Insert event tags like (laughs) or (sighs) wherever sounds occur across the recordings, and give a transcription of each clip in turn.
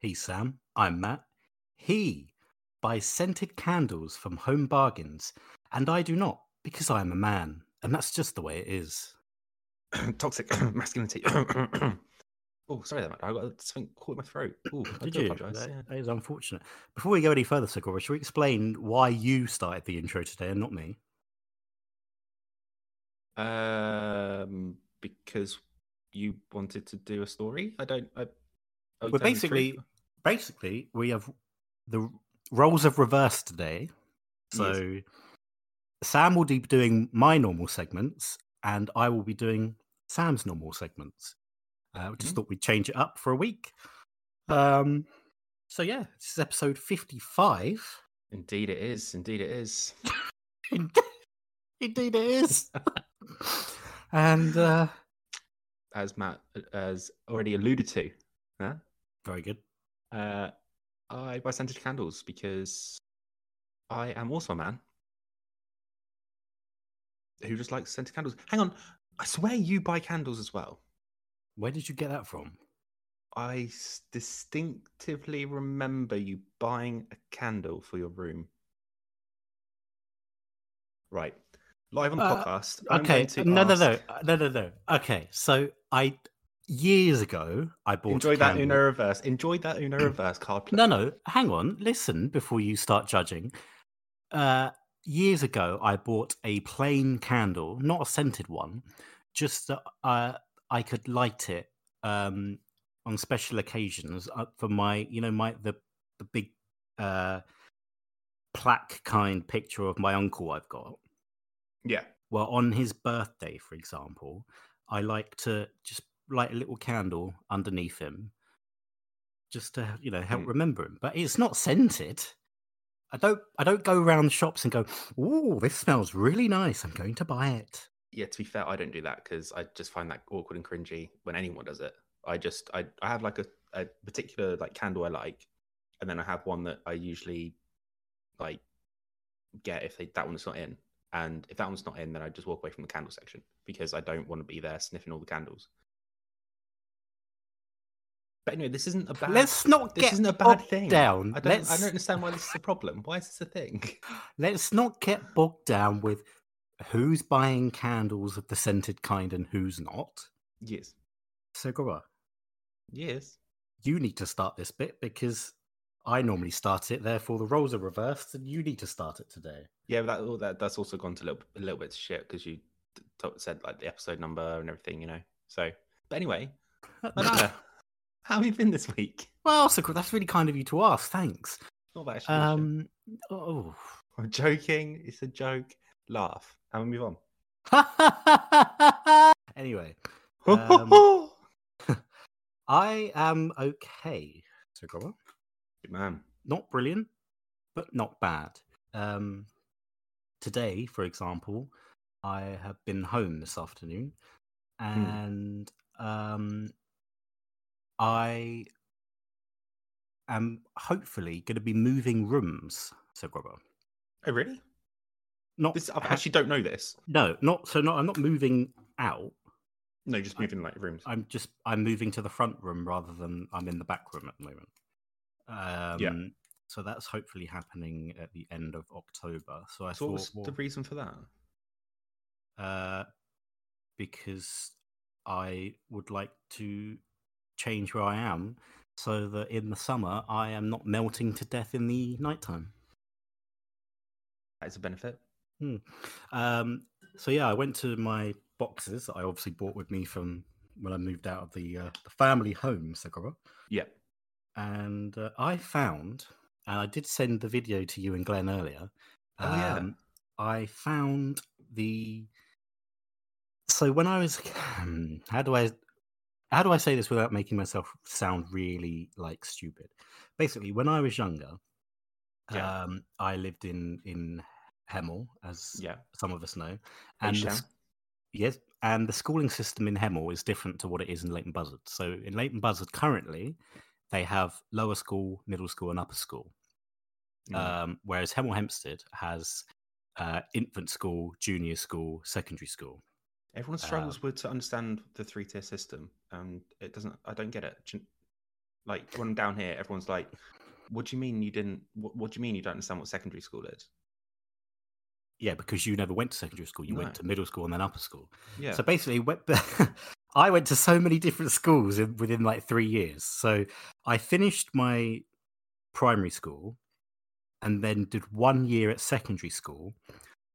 He's Sam. I'm Matt. He buys scented candles from Home Bargains, and I do not because I am a man, and that's just the way it is. (coughs) Toxic (coughs) masculinity. (coughs) oh, sorry, that I got something caught in my throat. Ooh, I Did do you? apologise. That- yeah. is unfortunate. Before we go any further, Segura, should we explain why you started the intro today and not me? Um, because you wanted to do a story. I don't. I, I Well, basically, basically, we have the roles of reversed today. Yes. So Sam will be doing my normal segments, and I will be doing Sam's normal segments. Uh, we just Mhm. thought we'd change it up for a week. Um, so yeah, this is episode fifty-five. indeed it is. Indeed it is. (laughs) Indeed, it is. (laughs) and uh, As Matt has already alluded to, huh? Very good. Uh, I buy scented candles because I am also a man who just likes scented candles. Hang on, I swear you buy candles as well. Where did you get that from? I distinctively remember you buying a candle for your room. Right. Live on the Uh, podcast. I'm Okay, to no, no, no, ask- uh, no, no, no. Okay, so I years ago I bought. Enjoy that. Uno reverse. Enjoy that Uno reverse card play. No, no, hang on. Listen before you start judging. Uh, years ago, I bought a plain candle, not a scented one, just that uh, I could light it um, on special occasions uh, for my, you know, my the the big uh, plaque kind picture of my uncle I've got. Yeah. Well, on his birthday, for example, I like to just light a little candle underneath him, just to you know help Mm. remember him. But it's not scented. I don't. I don't go around shops and go, "Oh, this smells really nice. I'm going to buy it." Yeah, to be fair, I don't do that because I just find that awkward and cringy when anyone does it. I just I, I have like a, a particular like candle I like, and then I have one that I usually like get if they that one's not in. And if that one's not in, then I just walk away from the candle section because I don't want to be there sniffing all the candles. But anyway, this isn't a bad. Let's not this get isn't a bad bogged thing. down. I don't. I don't understand why this is a problem. Why is this a thing? (gasps) Let's not get bogged down with who's buying candles of the scented kind and who's not. Yes. So, Segura, Yes. you need to start this bit because I normally start it. Therefore, the roles are reversed, and you need to start it today. Yeah, that, oh, that that's also gone to a little, a little bit shit because you t- t- said like the episode number and everything, you know. So, but anyway. How have you been this week? well, that's really kind of you to ask. Thanks. Not that actually. Um. Oh. I'm joking. It's a joke. Laugh. And we move (laughs) anyway, on. Um, (laughs) I am okay. Segura. Good man. not brilliant, but not bad. Um, today, for example, I have been home this afternoon, and um, I am hopefully going to be moving rooms. So, Grubber. Oh, really? Not This I actually don't know this. no, not so. Not I'm not moving out. No, just moving like rooms. I'm just I'm moving to the front room rather than I'm in the back room at the moment. Um, So that's hopefully happening at the end of October. So I So what thought, was well, the reason for that? uh, because I would like to change where I am so that in the summer I am not melting to death in the nighttime. That is a benefit. Um, so yeah, I went to my boxes that I obviously bought with me from when I moved out of the uh, the family home, Sakura, Yeah. and uh, I found, and I did send the video to you and Glenn earlier. Oh, yeah. um, I found the. So when I was, (clears throat) how do I, how do I say this without making myself sound really like stupid? Basically, when I was younger, Yeah. um, I lived in in Hemel, as Yeah. some of us know, and the, yes, and the schooling system in Hemel is different to what it is in Leighton Buzzard. So in Leighton Buzzard currently, they have lower school, middle school, and upper school, Mm. um, whereas Hemel Hempstead has uh, infant school, junior school, secondary school. Everyone uh, struggles with to understand the three tier system, and it doesn't. I don't get it. Like when I'm down here, everyone's like, "What do you mean you didn't? What, what do you mean you don't understand what secondary school is?" Yeah, because you never went to secondary school. You No. went to middle school and then upper school. Yeah, So basically, (laughs) I went to so many different schools within like three years. So I finished my primary school and then did one year at secondary school.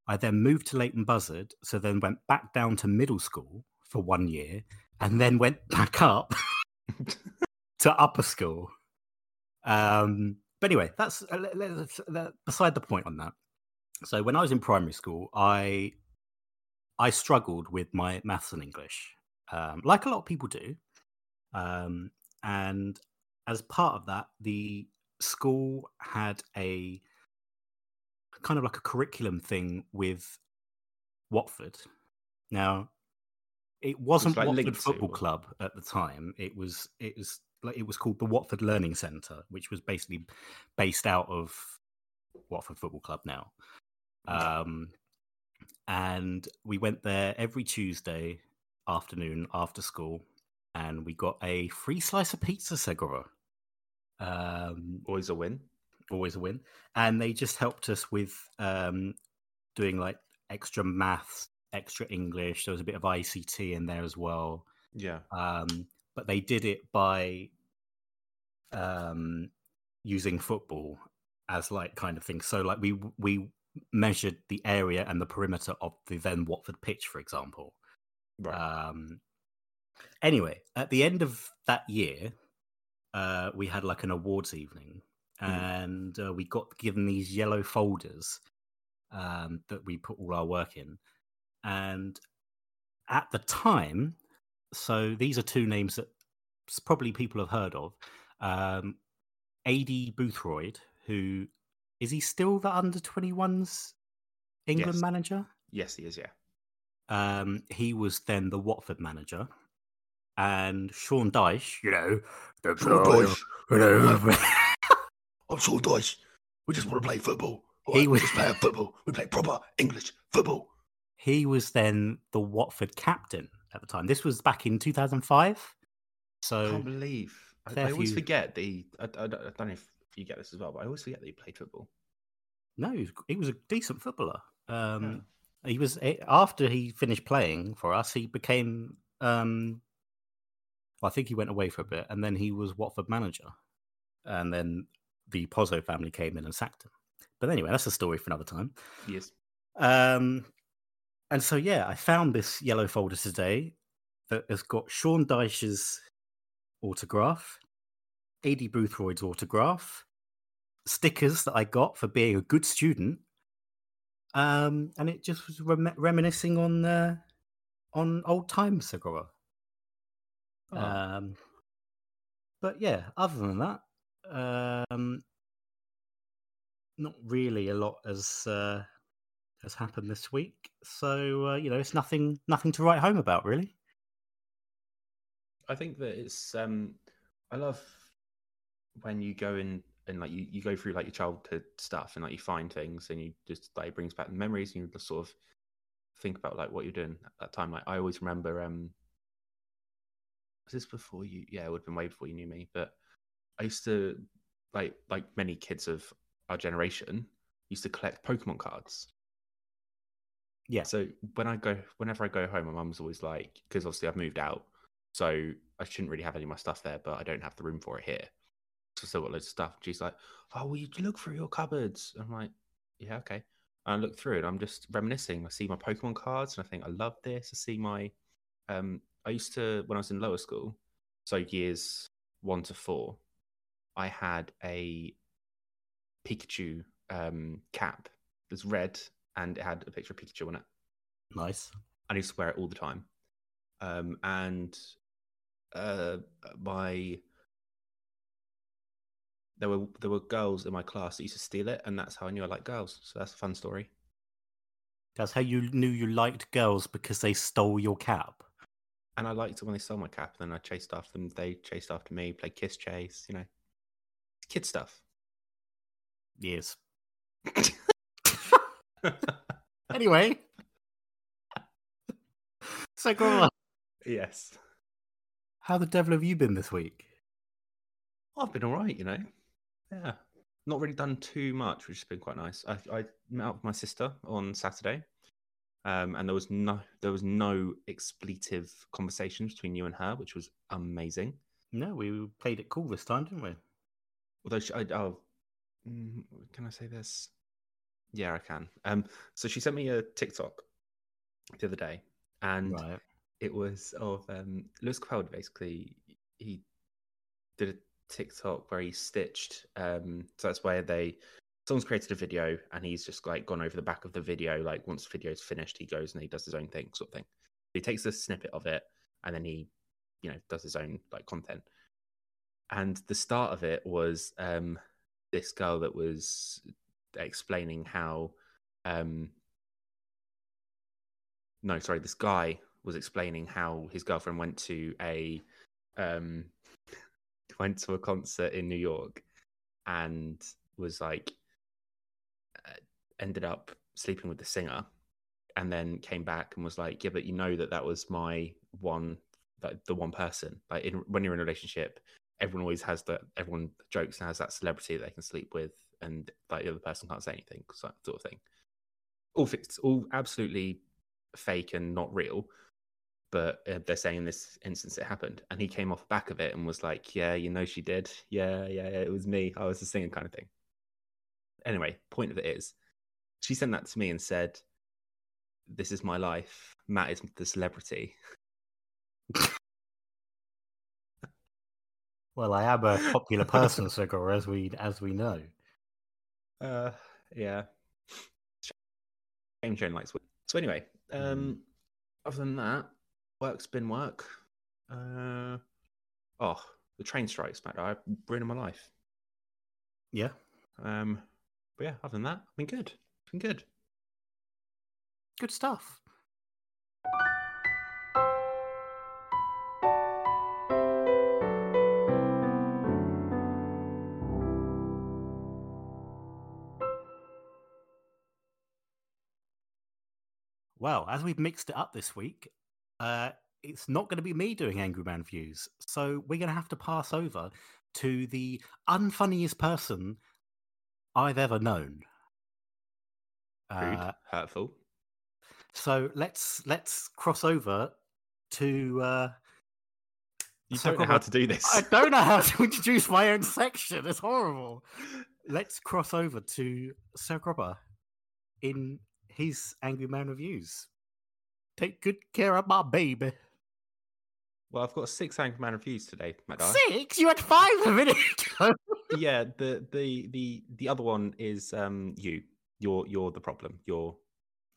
I then moved to Leighton Buzzard, so then went back down to middle school for one year, and then went (laughs) back up to upper school. Um, but anyway, that's uh, let's- beside the point on that. So when I was in primary school, I I struggled with my maths and English, um, like a lot of people do. Um, and as part of that, the school had a kind of like a curriculum thing with Watford. Now, it wasn't like Watford linked to, Football Club at the time. It was it was like it was called the Watford Learning Centre, which was basically based out of Watford Football Club now. Um, and we went there every Tuesday afternoon after school, and we got a free slice of pizza, Segura. Um, always a win. Always a win. And they just helped us with um, doing like extra maths, extra English. There was a bit of ICT in there as well. Yeah, Um, but they did it by um, using football as like kind of thing. So like we we measured the area and the perimeter of the then Watford pitch, for example. right. Um, anyway, at the end of that year, uh, we had like an awards evening. And uh, we got given these yellow folders um, that we put all our work in. And at the time, so these are two names that probably people have heard of. Um, Aidy Boothroyd, who is he still the under 21s England Yes. manager? yes, he is. Yeah, Um, he was then the Watford manager, and Sean Dyche, you know, the Sean Dyche. you know, (laughs) I'm Sean Dyche. We just want to play football. All He right, was- We just play football. We play proper English football. he was then the Watford captain at the time. This was back in 2005. So I can't believe. I, I always few- forget the. I, I, don't- I don't know if you get this as well, but I always forget that he played football. no, he was, he was a decent footballer. Um, He was eh, after he finished playing for us. He became, um, well, I think he went away for a bit, and then he was Watford manager, and then the Pozzo family came in and sacked him. But anyway, that's a story for another time. Yes. Um, and so yeah, I found this yellow folder today that has got Sean Dyche's autograph, Aidy Boothroyd's autograph, stickers that I got for being a good student, um, and it just was rem- reminiscing on uh, on old times, Segura. Oh, Um, but yeah, other than that, um, not really a lot has uh, has happened this week. So uh, you know, it's nothing nothing to write home about, really. I think that it's. um I love when you go in and like you, you go through like your childhood stuff and like you find things and you just like brings back memories and you just sort of think about like what you're doing at that time. Like I always remember. um Was this before you? Yeah, it would have been way before you knew me. But I used to like like many kids of our generation used to collect Pokemon cards. Yeah. So when I go, whenever I go home, my mum's always like, because obviously I've moved out, so I shouldn't really have any of my stuff there, but I don't have the room for it here. So I still got loads of stuff. She's like, "Oh, will you look through your cupboards?" I'm like, "Yeah, okay." And I look through it. I'm just reminiscing. I see my Pokemon cards, and I think I love this. I see my, um, I used to when I was in lower school, so years one to four, I had a Pikachu um cap. It's red and it had a picture of Pikachu on it. Nice. I used to wear it all the time. Um, and uh, my there were there were girls in my class that used to steal it, and that's how I knew I liked girls. So that's a fun story. That's how you knew you liked girls because they stole your cap. And I liked it when they stole my cap, and then I chased after them. They chased after me, played kiss chase, you know, kid stuff. Yes. (laughs) Anyway, so go on. yes. How the devil have you been this week? I've been all right, you know. Yeah, not really done too much, which has been quite nice. I, I met up with my sister on Saturday, um, and there was no there was no expletive conversations between you and her, which was amazing. No, we played it cool this time, didn't we? Although she, I, oh, mm, can I say this? Yeah, I can. Um, so she sent me a TikTok the other day, and Right. it was of um, Lewis Capaldi. Basically, he did a TikTok where he stitched. Um, so that's where they someone's created a video, and he's just like gone over the back of the video. Like once the video's finished, he goes and he does his own thing, sort of thing. He takes a snippet of it, and then he, you know, does his own like content. And the start of it was um, this girl that was explaining how um, no, sorry, this guy was explaining how his girlfriend went to a um (laughs) went to a concert in New York and was like uh, ended up sleeping with the singer and then came back and was like yeah but you know that that was my one like the one person like in, when you're in a relationship everyone always has that everyone jokes and has that celebrity that they can sleep with and like the other person can't say anything so- sort of thing. All fixed all absolutely fake and not real but uh, they're saying in this instance it happened and he came off the back of it and was like yeah you know she did. Yeah yeah, yeah it was me. I was the singer kind of thing. Anyway point of it is she sent that to me and said this is my life. Matt is the celebrity (laughs) Well, I am a popular person, (laughs) Sigor, as we as we know. uh yeah shame Jane likes so anyway um other than that work's been work uh oh the train strikes matt I ruined my life Yeah. Um, but yeah, other than that, I've been good. Been good. Good stuff. Well, as we've mixed it up this week, uh, it's not going to be me doing Angry Man views. So we're going to have to pass over to the unfunniest person I've ever known. Rude, Uh, hurtful. so let's let's cross over to. Uh, You so don't know how to do this. I don't know how to (laughs) introduce my own section. It's horrible. Let's cross over to Sir Grubber in his Angry Man reviews. Take good care of my baby. Well, I've got six Angry Man reviews today, my Dye. Six? You had five a minute ago. yeah, the the the the other one is um you. You're you're the problem. You're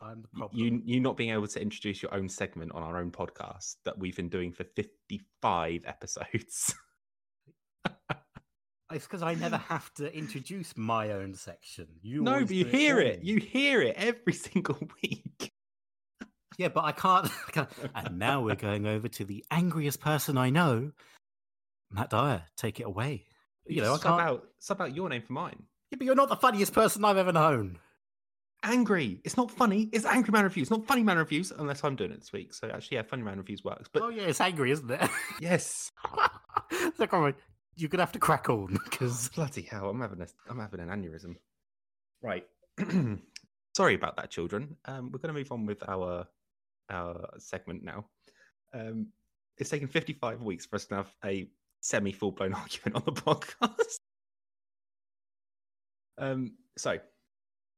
I'm the problem. you you not being able to introduce your own segment on our own podcast that we've been doing for 55 episodes. (laughs) It's because I never have to introduce my own section. You no, but you hear it. You hear it every (laughs) single week. Yeah, but I can't. (laughs) I can't. And now we're going over to the angriest person I know, Matt Dyer. Take it away. You know, I can't. out sub out your name for mine. Yeah, but you're not the funniest person I've ever known. Angry. It's not funny. It's Angry Man reviews, not Funny Man reviews, unless I'm doing it this week. So actually, yeah, Funny Man reviews works. But oh yeah, it's angry, isn't it? (laughs) yes, come on, you're gonna have to crack on (laughs) because bloody hell, I'm having a, I'm having an aneurysm. Right. (clears throat) Sorry about that, children. Um, we're going to move on with our our segment now. Um, it's taken 55 weeks for us to have a semi full blown (laughs) argument on the podcast. Um, so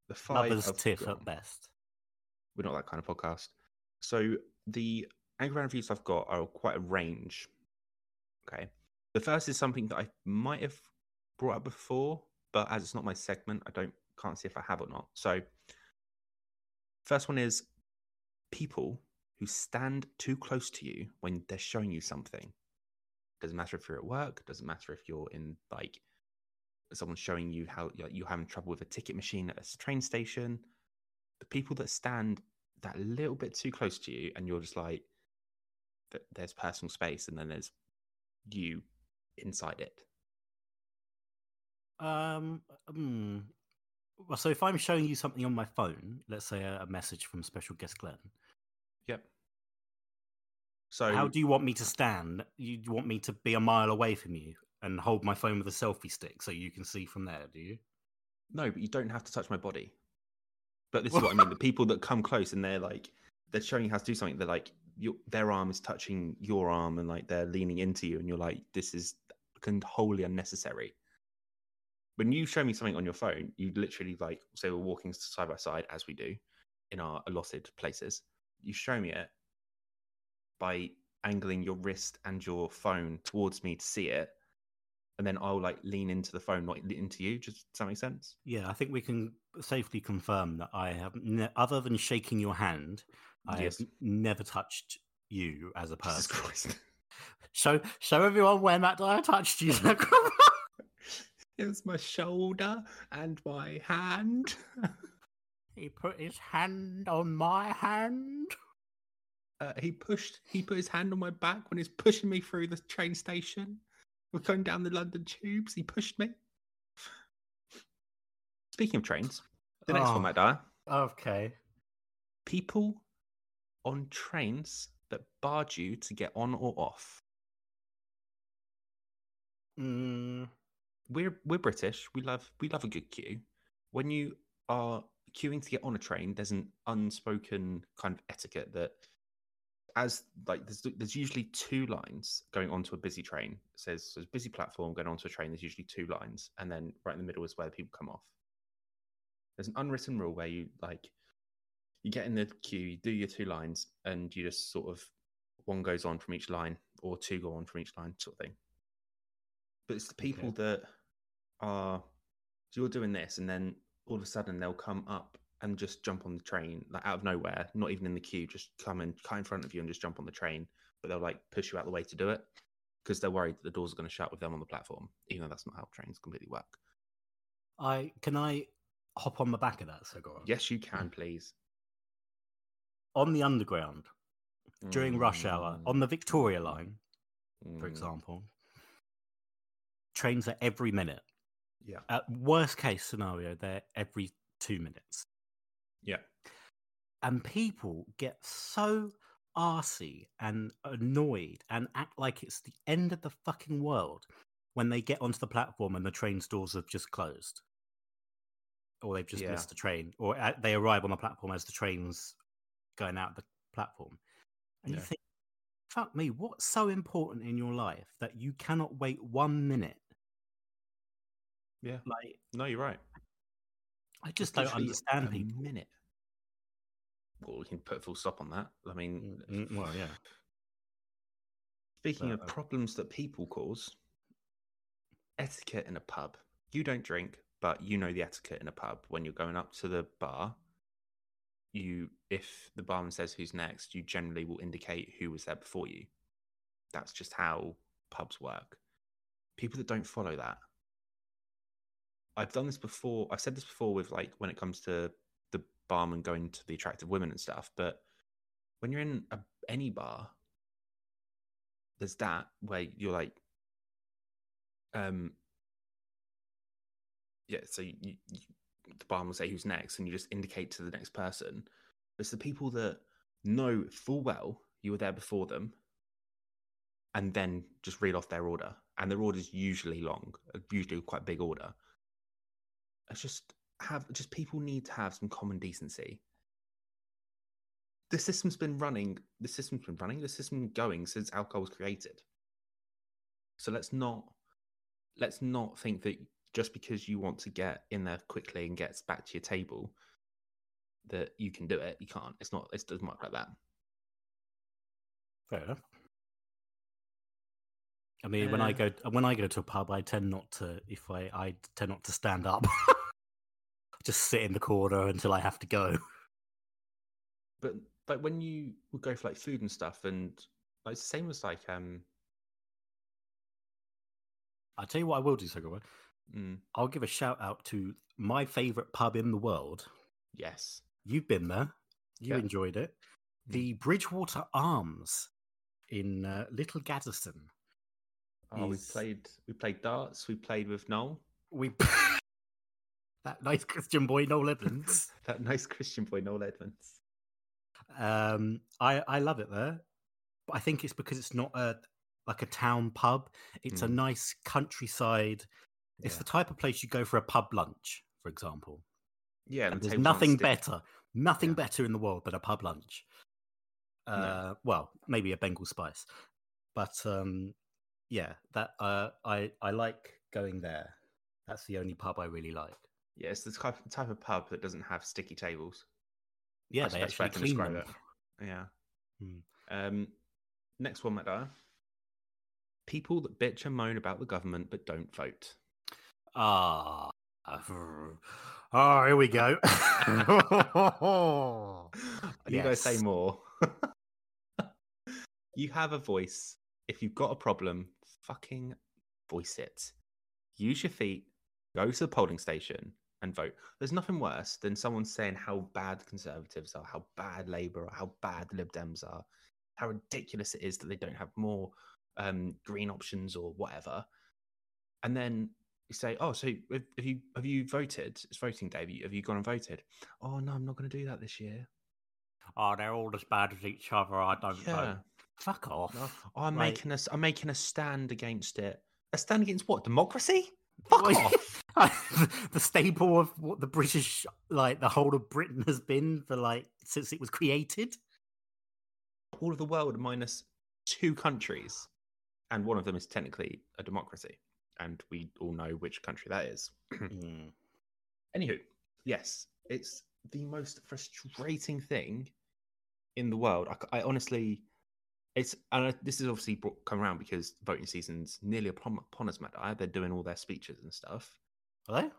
the five lovers tiff got- at best. we're not that kind of podcast. So the Angry Man reviews I've got are quite a range. Okay. The first is something that I might have brought up before, but as it's not my segment, I don't can't see if I have or not. So first one is people who stand too close to you when they're showing you something. Doesn't matter if you're at work, doesn't matter if you're in like someone's showing you how you're having trouble with a ticket machine at a train station the people that stand that little bit too close to you and you're just like th- there's personal space and then there's you inside it Um, hmm. well, so if I'm showing you something on my phone, let's say a, a message from special guest Glenn, yep so how do you want me to stand? You want me to be a mile away from you and hold my phone with a selfie stick so you can see from there. Do you? No, but you don't have to touch my body. But this is what I (laughs) mean. The people that come close and they're like, they're showing you how to do something. They're like, your, their arm is touching your arm and like they're leaning into you, and you're like, this is con- wholly unnecessary. When you show me something on your phone, you literally like, say we're walking side by side as we do in our allotted places. You show me it by angling your wrist and your phone towards me to see it, and then I'll like lean into the phone, not into you. Just does that make sense? Yeah, I think we can safely confirm that I have, ne- other than shaking your hand, I Yes. have never touched you as a person. Show, show everyone where Matt I touched you. it was my shoulder and my hand. he put his hand on my hand. uh, he pushed he put his hand on my back when he was pushing me through the train station. We're going down the London tubes. He pushed me. Speaking of trains, the next Oh. one, Matt Dyer. Okay. People on trains that barge you to get on or off. Mm, We're we're British. We love we love a good queue. When you are queuing to get on a train, there's an unspoken kind of etiquette that as like there's there's usually two lines going onto a busy train. Says there's a busy platform going onto a train. There's usually two lines, and then right in the middle is where people come off. There's an unwritten rule where you like you get in the queue, you do your two lines, and you just sort of one goes on from each line, or two go on from each line, sort of thing. But it's the people that are so you're doing this, and then all of a sudden they'll come up and just jump on the train, like out of nowhere, not even in the queue, just come and cut in front of you and just jump on the train. But they'll like push you out the way to do it because they're worried that the doors are going to shut with them on the platform, even though that's not how trains completely work. I can I hop on the back of that, so go on. Yes, you can, please. On the underground during rush hour, on the Victoria line, for Mm, example, trains are every minute. Yeah, At worst case scenario, they're every two minutes. yeah, and people get so arsy and annoyed and act like it's the end of the fucking world when they get onto the platform and the train's doors have just closed or they've just Yeah. missed the train or uh, they arrive on the platform as the train's going out the platform and you think fuck me what's so important in your life that you cannot wait one minute yeah. like No, you're right. i just don't literally understand a people Minute. Well, we can put a full stop on that. I mean, Mm, mm, well yeah Speaking of Uh, problems that people cause, etiquette in a pub. You don't drink, but you know the etiquette in a pub. When you're going up to the bar, you if the barman says who's next, you generally will indicate who was there before you. That's just how pubs work. People that don't follow that. I've done this before. I've said this before with like when it comes to the barman going to the attractive women and stuff, but when you're in a, any bar, there's that where you're like um yeah so you, you, the barman will say who's next and you just indicate to the next person it's the people that know full well you were there before them and then just read off their order and their order's usually long usually quite big order just have just people need to have some common decency. The system's been running the system's been running the system's going since alcohol was created. So let's not let's not think that just because you want to get in there quickly and get back to your table that you can do it. You can't. It's not it doesn't work like that. Fair enough. I mean, when I Uh, go when I go to a pub, I tend not to. If I I tend not to stand up, (laughs) just sit in the corner until I have to go. (laughs) but like when you would go for like food and stuff and like it's the same as like um I tell you what, I will do, Sogoma. mm, I'll give a shout out to my favorite pub in the world. yes You've been there. You Yeah. enjoyed it. The Bridgewater Arms in uh, Little Gaddesden. oh we played we played darts we played with noel We (laughs) that nice Christian boy Noel Edmonds. (laughs) that nice christian boy noel edmonds Um, I I love it there, but I think it's because it's not a like a town pub. It's a Mm. nice countryside. It's the type of place you go for a pub lunch, for example. Yeah, And the there's nothing better, nothing Yeah. better in the world than a pub lunch. Uh, Well, maybe a Bengal spice, but um, yeah, that uh, I I like going there. That's the only pub I really like. Yeah, it's the type, type of pub that doesn't have sticky tables. Yeah, That's they the actually I clean describe them. it. Yeah. Hmm. Um, next one, Matt. People that bitch and moan about the government but don't vote. Ah, oh, here we go. (laughs) I need to say more. (laughs) you have a voice. If you've got a problem, fucking voice it. Use your feet, go to the polling station and vote. There's nothing worse than someone saying how bad Conservatives are, how bad Labour are, how bad Lib Dems are, how ridiculous it is that they don't have more um, green options or whatever. And then you say, "Oh, so have you have you voted? It's voting day. Have you, have you gone and voted? Oh no, I'm not going to do that this year. Oh, they're all as bad as each other. I don't Yeah. know. Fuck off. No, Oh, I'm making a I'm making a stand against it. A stand against what? Democracy? (laughs) Fuck off. (laughs) the staple of what the British, like the whole of Britain, has been for like since it was created. All of the world minus two countries, and one of them is technically a democracy, and we all know which country that is. (clears throat) Mm. Anywho, yes, it's the most frustrating thing in the world. I honestly, it's and I, this is obviously brought, come around because voting season's nearly upon, upon us, Matt. They're doing all their speeches and stuff. Are they?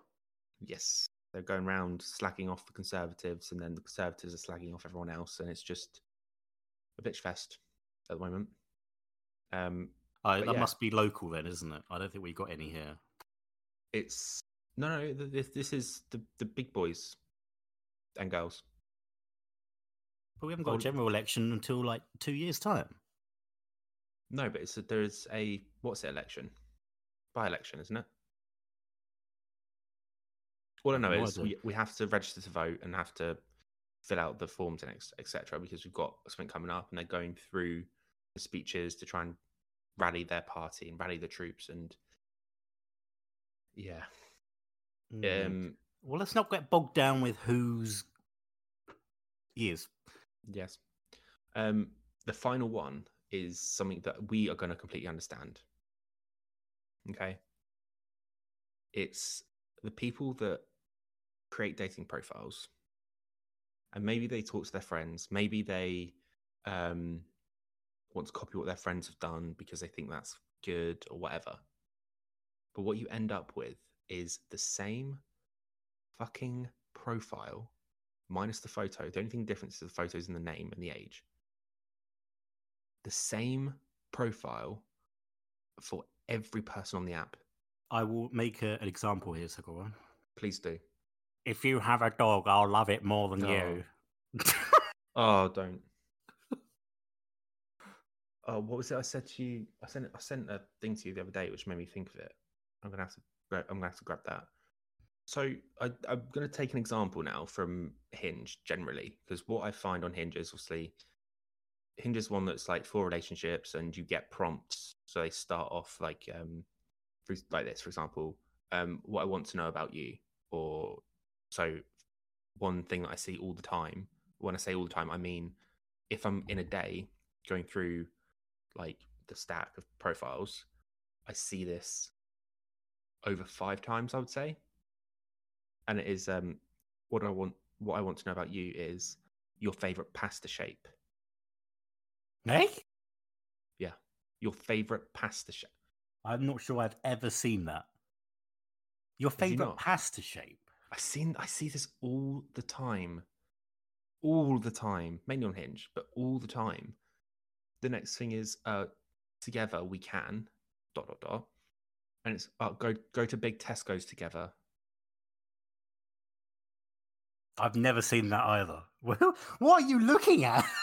Yes, they're going around slacking off the Conservatives, and then the Conservatives are slagging off everyone else, and it's just a bitch fest at the moment. Um, Oh, that yeah. must be local then, isn't it? I don't think we've got any here. it's no, no. This this is the the big boys and girls. But we haven't got a general election until like two years' time. No, but it's a, there is a what's it election, by election, isn't it? All I know No is idea. we, we have to register to vote and have to fill out the forms and etc. Because we've got something coming up, and they're going through the speeches to try and rally their party and rally the troops. And yeah, Mm. um, well, let's not get bogged down with whose years. Yes. Um, the final one is something that we are going to completely understand. Okay. It's the people that create dating profiles and maybe they talk to their friends. Maybe they um, want to copy what their friends have done because they think that's good or whatever. But what you end up with is the same fucking profile minus the photo. The only thing different is the photos and the name and the age. The same profile for every person on the app. I will make a, an example here, Sakura. Please do. If you have a dog, I'll love it more than No. you. (laughs) Oh, don't. Oh, what was it I said to you? I sent I sent a thing to you the other day, which made me think of it. I'm gonna have to. gra- I'm gonna have to grab that. So I, I'm gonna take an example now from Hinge generally, because what I find on Hinge is obviously Hinge is one that's like for relationships, and you get prompts. So they start off like um, like this, for example, um, what I want to know about you, or so one thing that I see all the time. When I say all the time, I mean if I'm in a day going through like the stack of profiles, I see this over five times, I would say. And it is um what I want what I want to know about you is your favorite pasta shape. Hey? Yeah, your favorite pasta shape. I'm not sure I've ever seen that. Your favorite not? pasta shape? I seen I see this all the time. All the time. Mainly on Hinge, but all the time. The next thing is uh together we can dot dot dot. And it's uh, go go to big Tesco's together. I've never seen that either. Well, (laughs) what are you looking at? (laughs)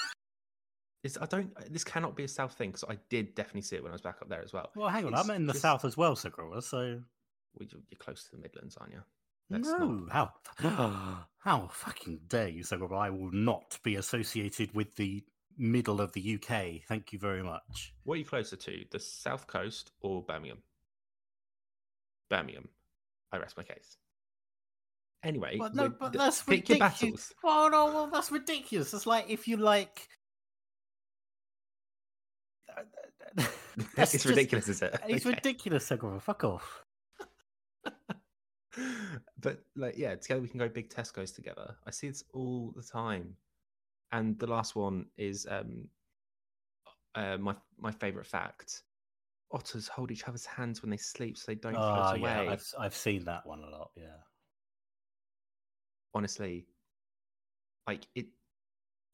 It's, I don't. This cannot be a South thing because I did definitely see it when I was back up there as well. Well, hang on. It's I'm in the just- south as well. So Well, you're close to the Midlands, aren't you? Let's no, not- how (gasps) how fucking dare you, Sakura? I will not be associated with the middle of the UK. Thank you very much. What are you closer to, the South Coast or Birmingham? Birmingham. I rest my case. Anyway, But no, but that's pick your ridiculous. battles. Well, no, well, that's ridiculous. It's like if you like. (laughs) That's (laughs) it's just- ridiculous, is it? It's (laughs) Okay. ridiculous, Segura. Fuck off. But like, yeah, together we can go big Tesco's together. I see this all the time. And the last one is um, uh, my my favorite fact: otters hold each other's hands when they sleep, so they don't Oh, float yeah, away. I've I've seen that one a lot. Yeah. honestly, like it.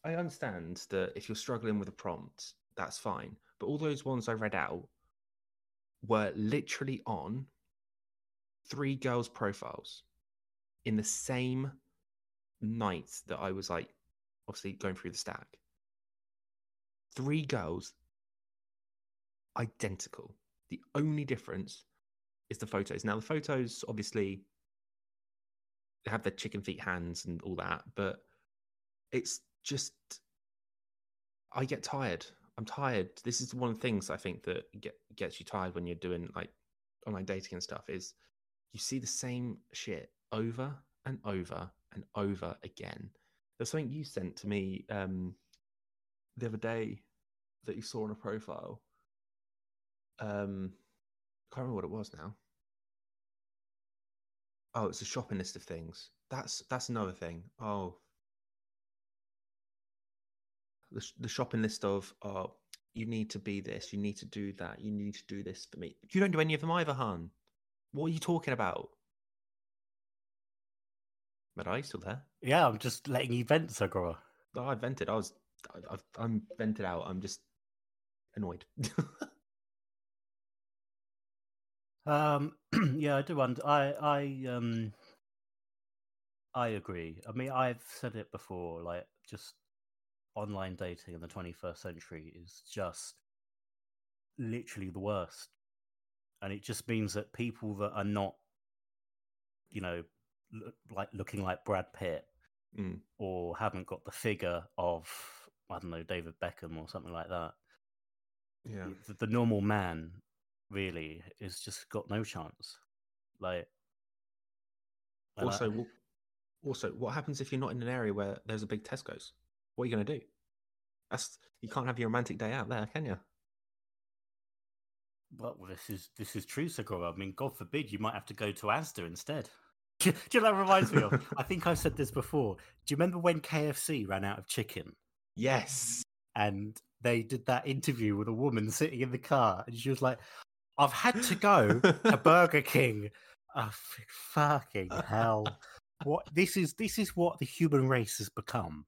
I understand that if you're struggling with a prompt, that's fine. But all those ones I read out were literally on three girls' profiles in the same night that I was like, obviously going through the stack. Three girls, identical. The only difference is the photos. Now, the photos, obviously, they have their chicken feet hands and all that, but it's just I get tired. I'm tired. This is one of the things I think that get, gets you tired when you're doing like online dating and stuff is you see the same shit over and over and over again. There's something you sent to me um, the other day that you saw on a profile. Um, I can't remember what it was now. Oh, it's a shopping list of things. That's that's another thing. Oh, the the shopping list of oh, you need to be this, you need to do that, you need to do this for me. You don't do any of them either, Han. What are you talking about? But are you still there? Yeah, I'm just letting you vent, Segura. Oh, I vented. I was, I, I'm vented out. I'm just annoyed. (laughs) Um, (clears throat) yeah, I do. Und- I, I, um, I agree. I mean, I've said it before. Like, just online dating in the 21st century is just literally the worst, and it just means that people that are not, you know, look, like looking like Brad Pitt Mm. or haven't got the figure of I don't know David Beckham or something like that. Yeah. the, the normal man really is just got no chance. Like I- Also, also, what happens if you're not in an area where there's a big Tesco's? What are you going to do? That's you can't have your romantic day out there, can you? Well, this is this is true, Segura. I mean, God forbid you might have to go to Asda instead. (laughs) Do you know what that reminds me of? I think I've said this before. Do you remember when KFC ran out of chicken Yes. and they did that interview with a woman sitting in the car and she was like, I've had to go to (laughs) Burger King. Oh, fucking hell. What this is this is what the human race has become.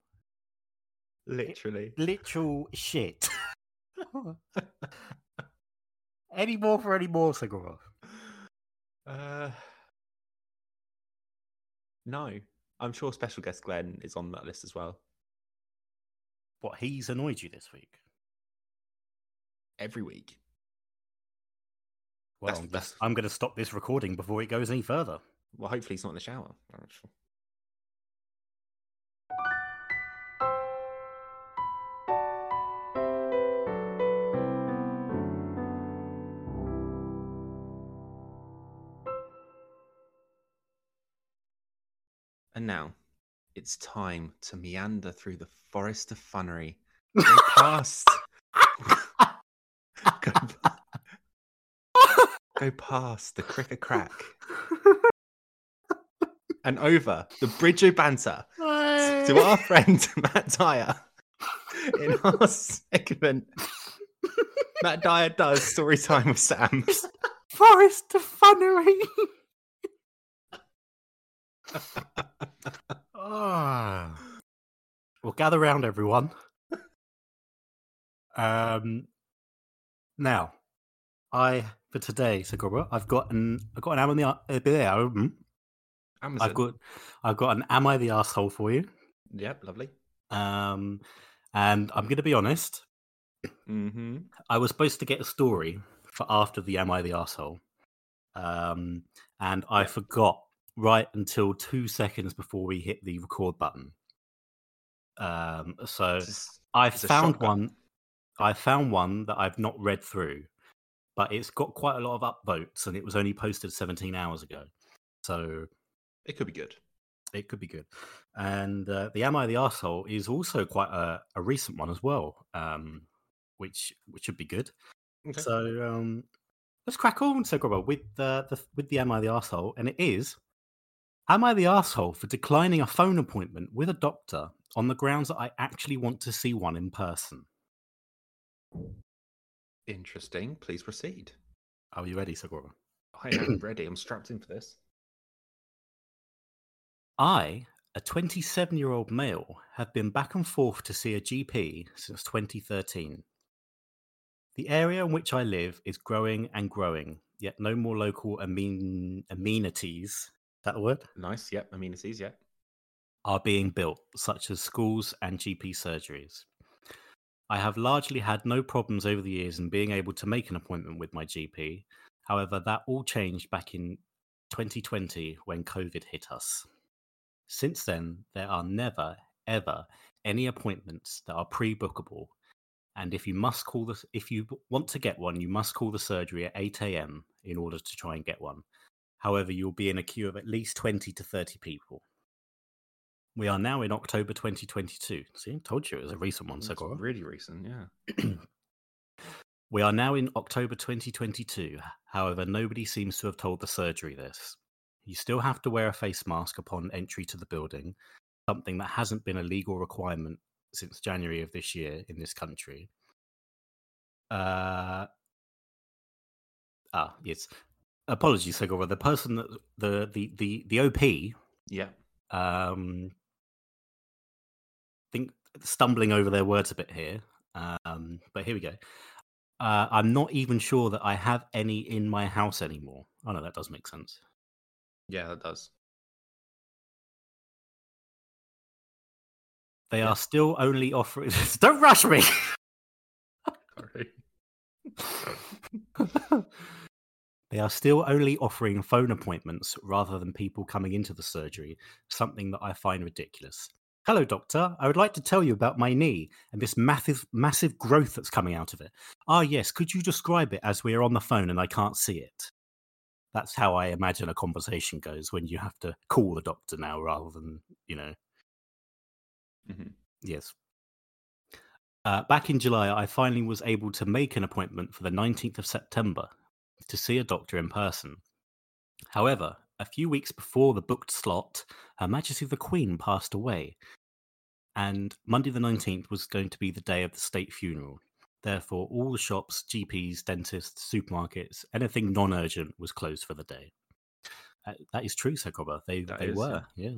Literally. Literal shit. (laughs) any more for any more, Segura? Uh, no, I'm sure special guest Glenn is on that list as well. What he's annoyed you this week? Every week. Well, That's- I'm, that's- I'm going to stop this recording before it goes any further. Well, hopefully he's not in the shower. And now it's time to meander through the forest of funnery. Go (laughs) past. go, go past the cricker crack and over the bridge of banter to our friend Matt Dyer in our segment. Matt Dyer does story time with Sam. (laughs) Forest of Funnery. Ah. Well, gather round, everyone. Um, now, I for today, Segura, I've got an I've got an am in the uh, there. Amazon. I've got I've got an am I the asshole for you. Yep, lovely. Um, and I'm going to be honest. Mm-hmm. I was supposed to get a story for after the Am I the Asshole? Um, and I forgot right until two seconds before we hit the record button. Um, so I found one. I found one that I've not read through, but it's got quite a lot of upvotes, and it was only posted 17 hours ago. So It could be good. it could be good. And uh, the Am I the Arsehole is also quite a, a recent one as well, um, which which should be good. Okay. So um, let's crack on, so Grubber, with the, the with the Am I the Arsehole, and it is Am I the asshole for declining a phone appointment with a doctor on the grounds that I actually want to see one in person? Interesting. Please proceed. Are you ready, Sagora? I am (clears throat) ready. I'm strapped in for this. I, a 27 year old male, have been back and forth to see a GP since 2013. The area in which I live is growing and growing, yet no more local amen- amenities, that the word? Nice. Yep. Amenities. Yep. are being built, such as schools and GP surgeries. I have largely had no problems over the years in being able to make an appointment with my GP. However, that all changed back in 2020 when COVID hit us. Since then, there are never, ever any appointments that are pre bookable. And if you must call this, if you want to get one, you must call the surgery at 8 a.m. in order to try and get one. However, you'll be in a queue of at least 20 to 30 people. We are now in October 2022. See, I told you it was a recent one, Segura. really recent. Yeah. (clears throat) we are now in October 2022. However, nobody seems to have told the surgery this. You still have to wear a face mask upon entry to the building, something that hasn't been a legal requirement since January of this year in this country. Uh, ah, yes. Apologies, Segura. The person that the the the the OP Yeah. um I think stumbling over their words a bit here um but here we go uh i'm not even sure that i have any in my house anymore oh no that does make sense Yeah, that does. they Yeah. are still only offering (laughs) don't rush me Sorry. (laughs) they are still only offering phone appointments rather than people coming into the surgery something that i find ridiculous. Hello doctor. I would like to tell you about my knee and this massive massive growth that's coming out of it. Ah yes could you describe it as we are on the phone and i can't see it? That's how i imagine a conversation goes when you have to call the doctor now rather than you know Mhm. Yes. Uh, back in July, I finally was able to make an appointment for the 19th of September to see a doctor in person. However, a few weeks before the booked slot, Her Majesty the Queen passed away, and Monday the 19th was going to be the day of the state funeral. Therefore, all the shops, GPs, dentists, supermarkets, anything non urgent was closed for the day. Uh, that is true, Sakoba. They, That they is, were, yeah.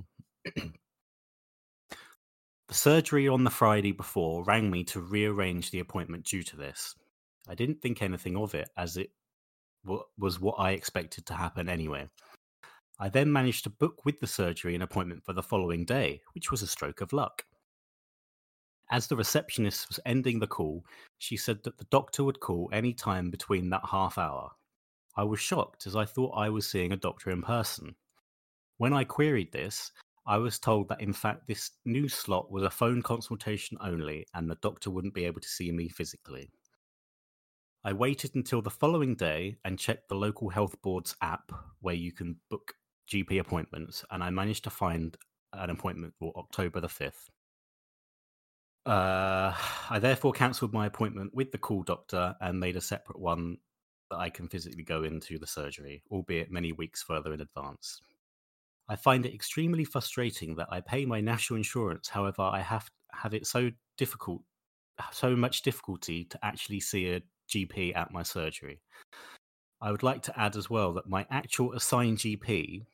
The surgery on the Friday before rang me to rearrange the appointment due to this. I didn't think anything of it, as it was what I expected to happen anyway. I then managed to book with the surgery an appointment for the following day, which was a stroke of luck. As the receptionist was ending the call, she said that the doctor would call any time between that half hour. I was shocked as I thought I was seeing a doctor in person. When I queried this, I was told that in fact this new slot was a phone consultation only and the doctor wouldn't be able to see me physically. I waited until the following day and checked the local health board's app where you can book GP appointments, and I managed to find an appointment for October the 5th. Uh, (sighs) I therefore cancelled my appointment with the call doctor and made a separate one that I can physically go into the surgery, albeit many weeks further in advance. I find it extremely frustrating that I pay my national insurance, however, I have have it so difficult, so much difficulty to actually see a GP at my surgery. I would like to add as well that my actual assigned GP,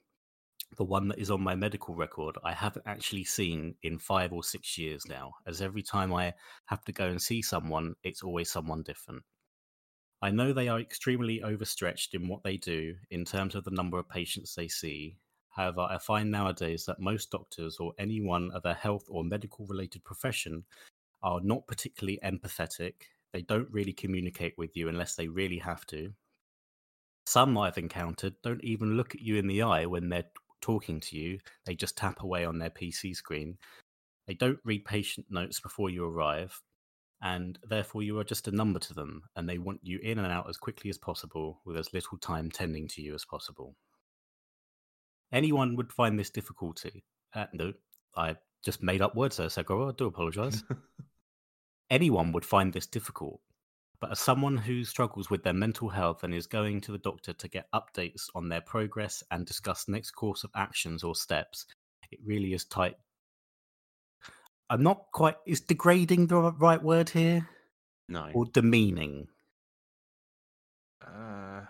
the one that is on my medical record, I haven't actually seen in five or six years now, as every time I have to go and see someone, it's always someone different. I know they are extremely overstretched in what they do in terms of the number of patients they see. However, I find nowadays that most doctors or anyone of a health or medical related profession are not particularly empathetic. They don't really communicate with you unless they really have to. Some I've encountered don't even look at you in the eye when they're talking to you, they just tap away on their PC screen. They don't read patient notes before you arrive, and therefore you are just a number to them, and they want you in and out as quickly as possible with as little time tending to you as possible. Anyone would find this difficulty. Uh, no, I just made up words there, Segro. I do apologize. (laughs) Anyone would find this difficult. But as someone who struggles with their mental health and is going to the doctor to get updates on their progress and discuss next course of actions or steps, it really is tight. I'm not quite. Is degrading the right word here? No. Or demeaning? Uh, I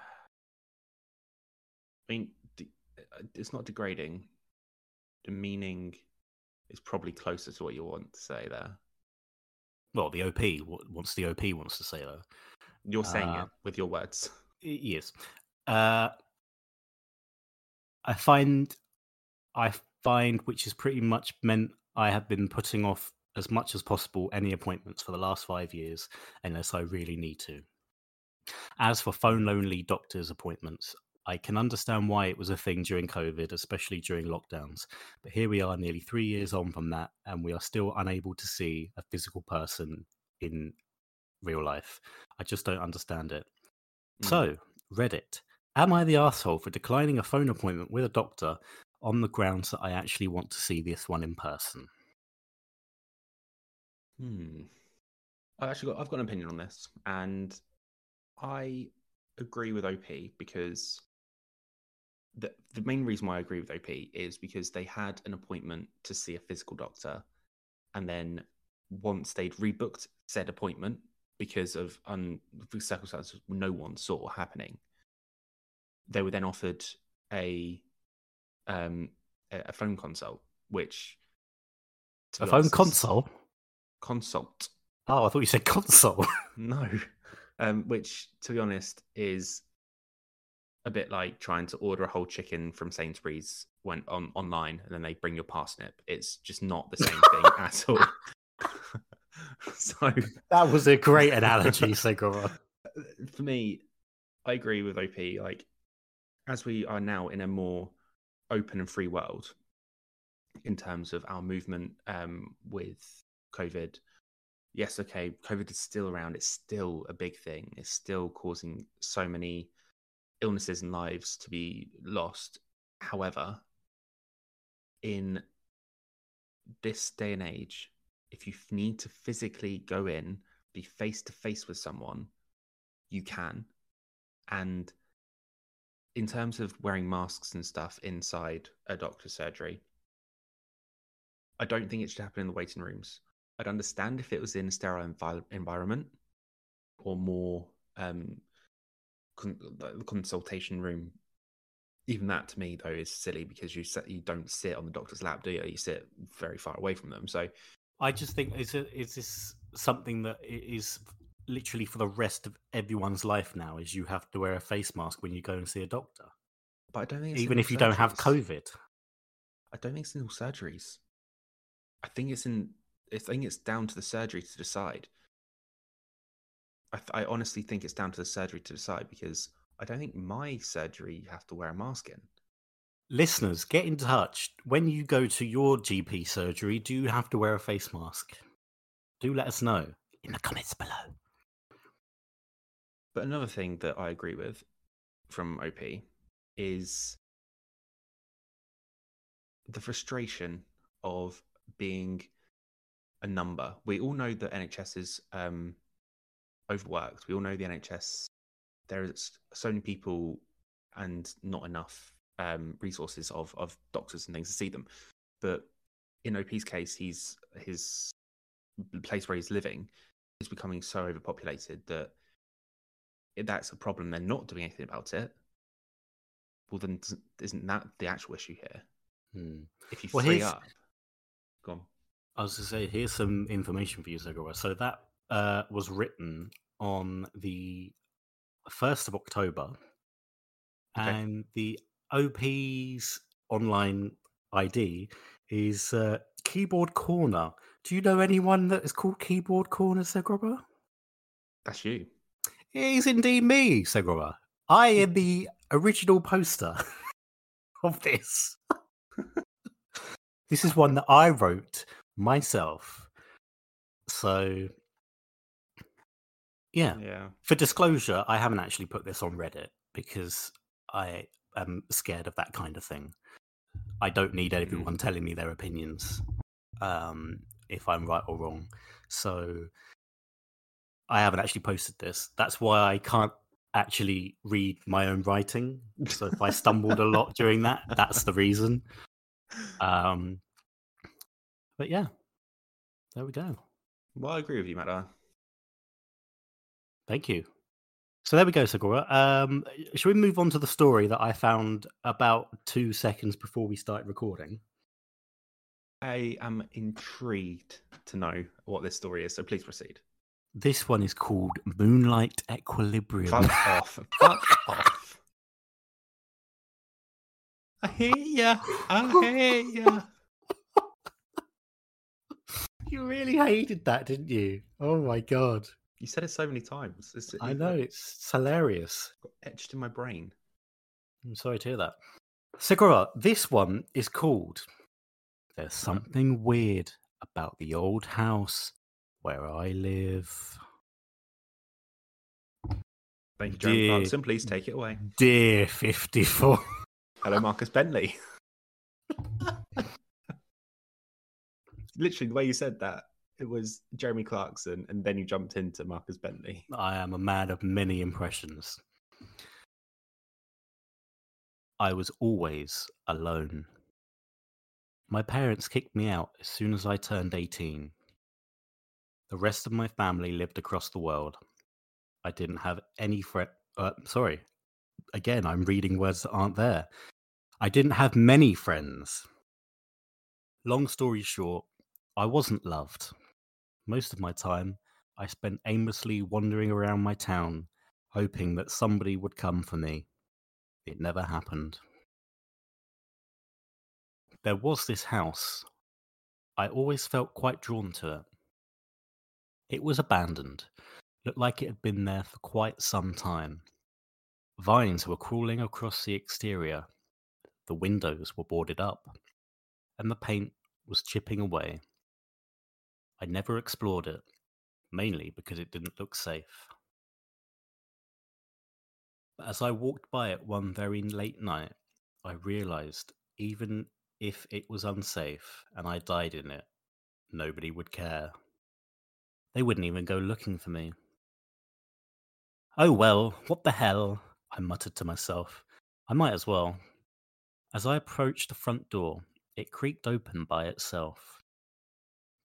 mean, de- uh, it's not degrading. Demeaning is probably closer to what you want to say there. Well, the OP wants the OP wants to say though. You're saying Uh, it with your words. Yes. Uh, I find, I find, which is pretty much meant I have been putting off as much as possible any appointments for the last five years, unless I really need to. As for phone only doctor's appointments, I can understand why it was a thing during COVID, especially during lockdowns. But here we are, nearly three years on from that, and we are still unable to see a physical person in real life. I just don't understand it. Mm. So, Reddit. Am I the asshole for declining a phone appointment with a doctor on the grounds that I actually want to see this one in person? Hmm. I've actually got I've got an opinion on this, and I agree with OP because the the main reason why I agree with OP is because they had an appointment to see a physical doctor, and then once they'd rebooked said appointment because of un circumstances no one saw happening, they were then offered a um a, phone consult, which A phone console? consult. Oh, I thought you said console. (laughs) No, um, which to be honest is a bit like trying to order a whole chicken from Sainsbury's when on online and then they bring your parsnip. It's just not the same thing (laughs) at all. (laughs) so that was a great analogy, Segura. for me, I agree with OP. Like, as we are now in a more open and free world in terms of our movement um, with COVID, yes, okay, COVID is still around. It's still a big thing. It's still causing so many illnesses and lives to be lost. However, in this day and age, if you need to physically go in, be face to face with someone, you can. And in terms of wearing masks and stuff inside a doctor's surgery, I don't think it should happen in the waiting rooms. I'd understand if it was in a sterile envi- environment or more um, con- the consultation room. Even that to me though is silly because you you don't sit on the doctor's lap, do you? You sit very far away from them. So I just think is it is this something that is literally for the rest of everyone's life now? Is you have to wear a face mask when you go and see a doctor, but I don't think it's even if you don't have. COVID. I don't think it's in all surgeries. I think it's in. I think it's down to the surgery to decide. I, th- I honestly think it's down to the surgery to decide because I don't think my surgery you have to wear a mask in. Listeners, get in touch. When you go to your GP surgery, do you have to wear a face mask? Do let us know in the comments below. But another thing that I agree with from OP is the frustration of being a number. We all know that NHS is um, overworked. We all know the NHS. There is so many people and not enough um, resources of of doctors and things to see them. But in OP's case, he's his place where he's living is becoming so overpopulated that if that's a problem, they're not doing anything about it. Well, then isn't that the actual issue here? Hmm. If you Well, free here's- up, go on. I was to say, here's some information for you, Segura. So that uh, was written on the first of October, Okay. and the OP's online ID is uh, Keyboard Corner. Do you know anyone that is called Keyboard Corner, Segura? That's you. It is indeed me, Segura. I am (laughs) the original poster (laughs) of this. (laughs) this is one that I wrote myself. So, yeah. Yeah. For disclosure, I haven't actually put this on Reddit because I am scared of that kind of thing. I don't need everyone telling me their opinions um, if I'm right or wrong. So I haven't actually posted this. That's why I can't actually read my own writing. So if I stumbled a lot during that, that's the reason. Um, but yeah, there we go. Well, I agree with you, Matt. Thank you. So there we go, Segura. Um, should we move on to the story that I found about two seconds before we start recording? I am intrigued to know what this story is, so please proceed. This one is called Moonlight Equilibrium. Fuck (laughs) off. Fuck off. I hate ya. I hate ya. (laughs) you really hated that, didn't you? Oh my god. You said it so many times. It's, I know, it's, hilarious. got etched in my brain. I'm sorry to hear that. Segura, this one is called There's Something Weird About the Old House Where I Live. Thank you, Jeremy Dear- Clarkson. Please take it away. Dear 54. Hello, Marcus Bentley. (laughs) Literally, the way you said that, it was Jeremy Clarkson, and then you jumped into Marcus Bentley. I am a man of many impressions. I was always alone. My parents kicked me out as soon as I turned 18. The rest of my family lived across the world. I didn't have any friend. Uh, sorry. Again, I'm reading words that aren't there. I didn't have many friends. Long story short, I wasn't loved. Most of my time, I spent aimlessly wandering around my town, hoping that somebody would come for me. It never happened. There was this house. I always felt quite drawn to it. It was abandoned, looked like it had been there for quite some time. Vines were crawling across the exterior, the windows were boarded up, and the paint was chipping away. I never explored it, mainly because it didn't look safe. But as I walked by it one very late night, I realized even if it was unsafe and I died in it, nobody would care. They wouldn't even go looking for me. Oh well, what the hell? I muttered to myself. I might as well. As I approached the front door, it creaked open by itself.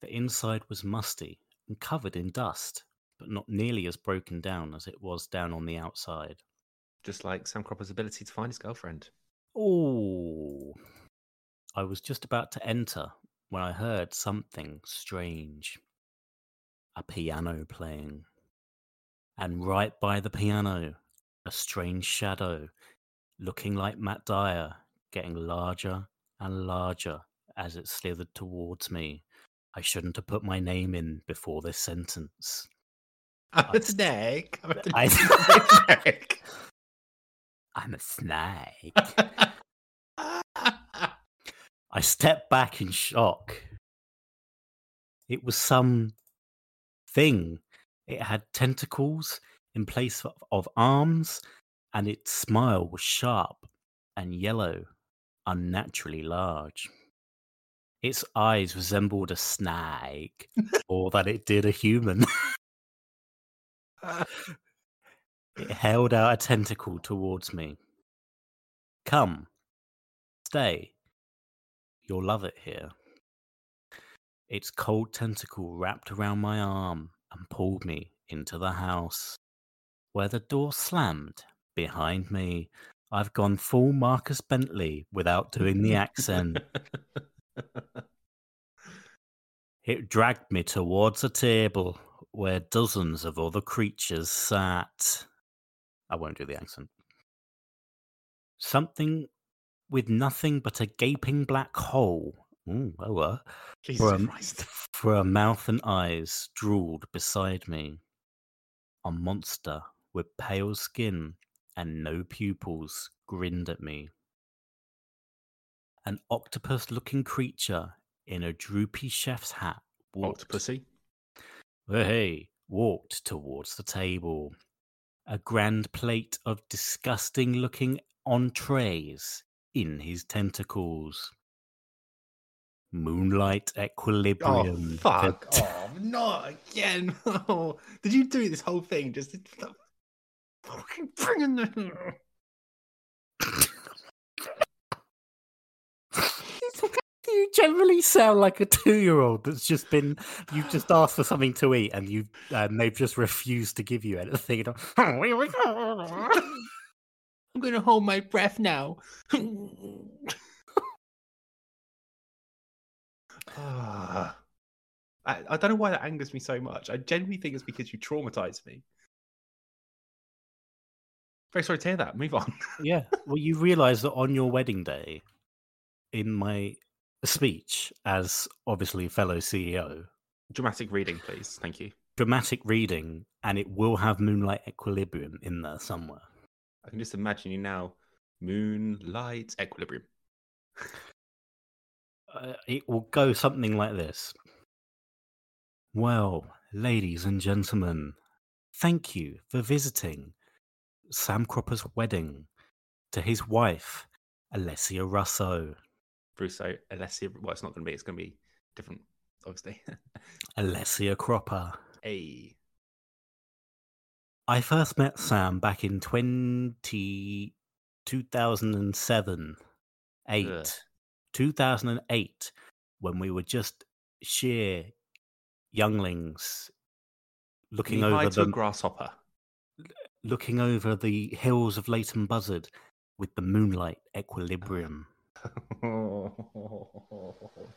The inside was musty and covered in dust, but not nearly as broken down as it was down on the outside. Just like Sam Cropper's ability to find his girlfriend. Oh. I was just about to enter when I heard something strange. A piano playing. And right by the piano, a strange shadow, looking like Matt Dyer, getting larger and larger as it slithered towards me. I shouldn't have put my name in before this sentence. (laughs) I'm a snake. I'm a I- (laughs) (laughs) snake. I'm a snake. I stepped back in shock. It was some thing. It had tentacles in place of, of arms, and its smile was sharp and yellow, unnaturally large. Its eyes resembled a snake (laughs) or that it did a human. (laughs) (laughs) It held out a tentacle towards me. Come, stay. You'll love it here. Its cold tentacle wrapped around my arm and pulled me into the house, where the door slammed behind me. I've gone full Marcus Bentley without doing the accent. It dragged me towards a table where dozens of other creatures sat. I won't do the accent. Something with nothing but a gaping black hole. Ooh, oh, uh, Jesus for, a, Christ. (laughs) for a mouth and eyes drooled beside me. A monster with pale skin and no pupils grinned at me. An octopus looking creature in a droopy chef's hat walked, Octopussy. hey, walked towards the table. A grand plate of disgusting looking entrees in his tentacles. Moonlight Oh equilibrium. fuck! (laughs) that- Oh, not again! Oh, (laughs) did you do this whole thing just fucking bringing the? You generally sound like a two-year-old that's just been you've just asked for something to eat and you and they've just refused to give you anything (laughs) I'm gonna hold my breath now. Ah. (sighs) I, I don't know why that angers me so much. I genuinely think it's because you traumatized me. Very sorry to hear that. Move on. yeah well you realize that on your wedding day in my speech as obviously fellow ceo Dramatic reading, please. Thank you. dramatic reading and it will have moonlight equilibrium in there somewhere I can just imagine you now. Moonlight equilibrium. uh, it will go something like this. Well, ladies and gentlemen, thank you for visiting Sam Cropper's wedding to his wife, Alessia Russo. Russo, Alessia. Well, it's not going to be. It's going to be different, obviously. (laughs) Alessia Cropper. hey. I first met Sam back in 20, 2007, 8, Ugh. 2008, when we were just sheer younglings looking Knee over the grasshopper. looking over the hills of Leighton Buzzard with the moonlight equilibrium. (laughs)